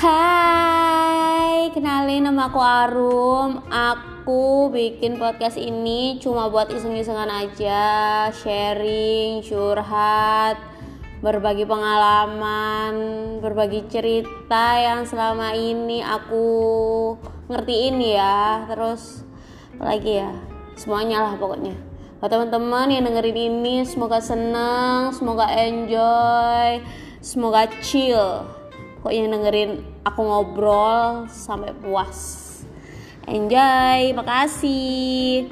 Hai, kenalin nama aku Arum. Aku bikin podcast ini cuma buat iseng-isengan aja, sharing, curhat, berbagi pengalaman, berbagi cerita yang selama ini aku ngertiin ya. Terus lagi ya, semuanya lah pokoknya. Buat teman-teman yang dengerin ini, semoga seneng, semoga enjoy, semoga chill pokoknya dengerin aku ngobrol sampai puas. Enjoy makasih